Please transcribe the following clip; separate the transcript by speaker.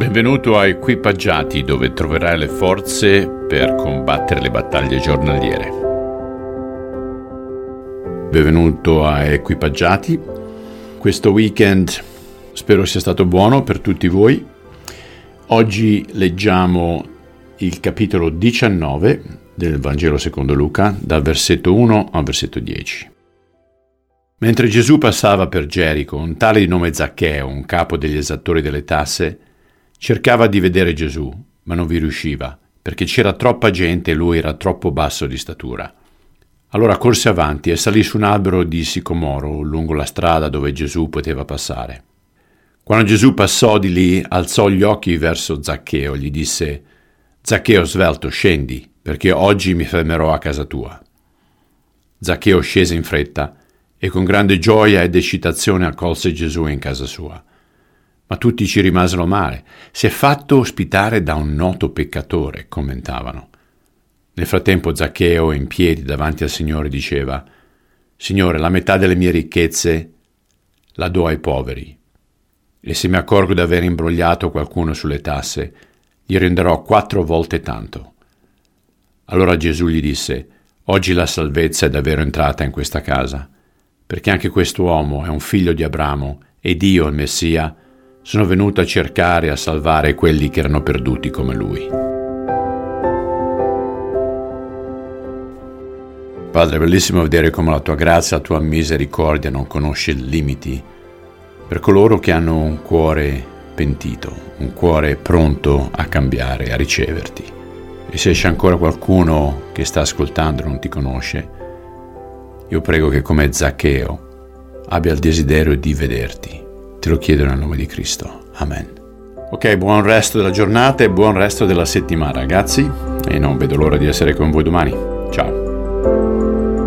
Speaker 1: Benvenuto a Equipaggiati dove troverai le forze per combattere le battaglie giornaliere. Benvenuto a Equipaggiati. Questo weekend spero sia stato buono per tutti voi. Oggi leggiamo il capitolo 19 del Vangelo secondo Luca, dal versetto 1 al versetto 10. Mentre Gesù passava per Gerico, un tale di nome Zaccheo, un capo degli esattori delle tasse, Cercava di vedere Gesù, ma non vi riusciva, perché c'era troppa gente e lui era troppo basso di statura. Allora corse avanti e salì su un albero di sicomoro lungo la strada dove Gesù poteva passare. Quando Gesù passò di lì, alzò gli occhi verso Zaccheo, gli disse, Zaccheo svelto, scendi, perché oggi mi fermerò a casa tua. Zaccheo scese in fretta e con grande gioia ed eccitazione accolse Gesù in casa sua ma tutti ci rimasero male. Si è fatto ospitare da un noto peccatore, commentavano. Nel frattempo Zaccheo, in piedi davanti al Signore, diceva, Signore, la metà delle mie ricchezze la do ai poveri, e se mi accorgo di aver imbrogliato qualcuno sulle tasse, gli renderò quattro volte tanto. Allora Gesù gli disse, Oggi la salvezza è davvero entrata in questa casa, perché anche quest'uomo è un figlio di Abramo, e Dio, il Messia, sono venuto a cercare e a salvare quelli che erano perduti come lui. Padre, è bellissimo vedere come la tua grazia, la tua misericordia non conosce limiti per coloro che hanno un cuore pentito, un cuore pronto a cambiare, a riceverti. E se c'è ancora qualcuno che sta ascoltando e non ti conosce, io prego che come Zaccheo abbia il desiderio di vederti Te lo chiedo nel nome di Cristo. Amen. Ok, buon resto della giornata e buon resto della settimana, ragazzi. E non vedo l'ora di essere con voi domani. Ciao.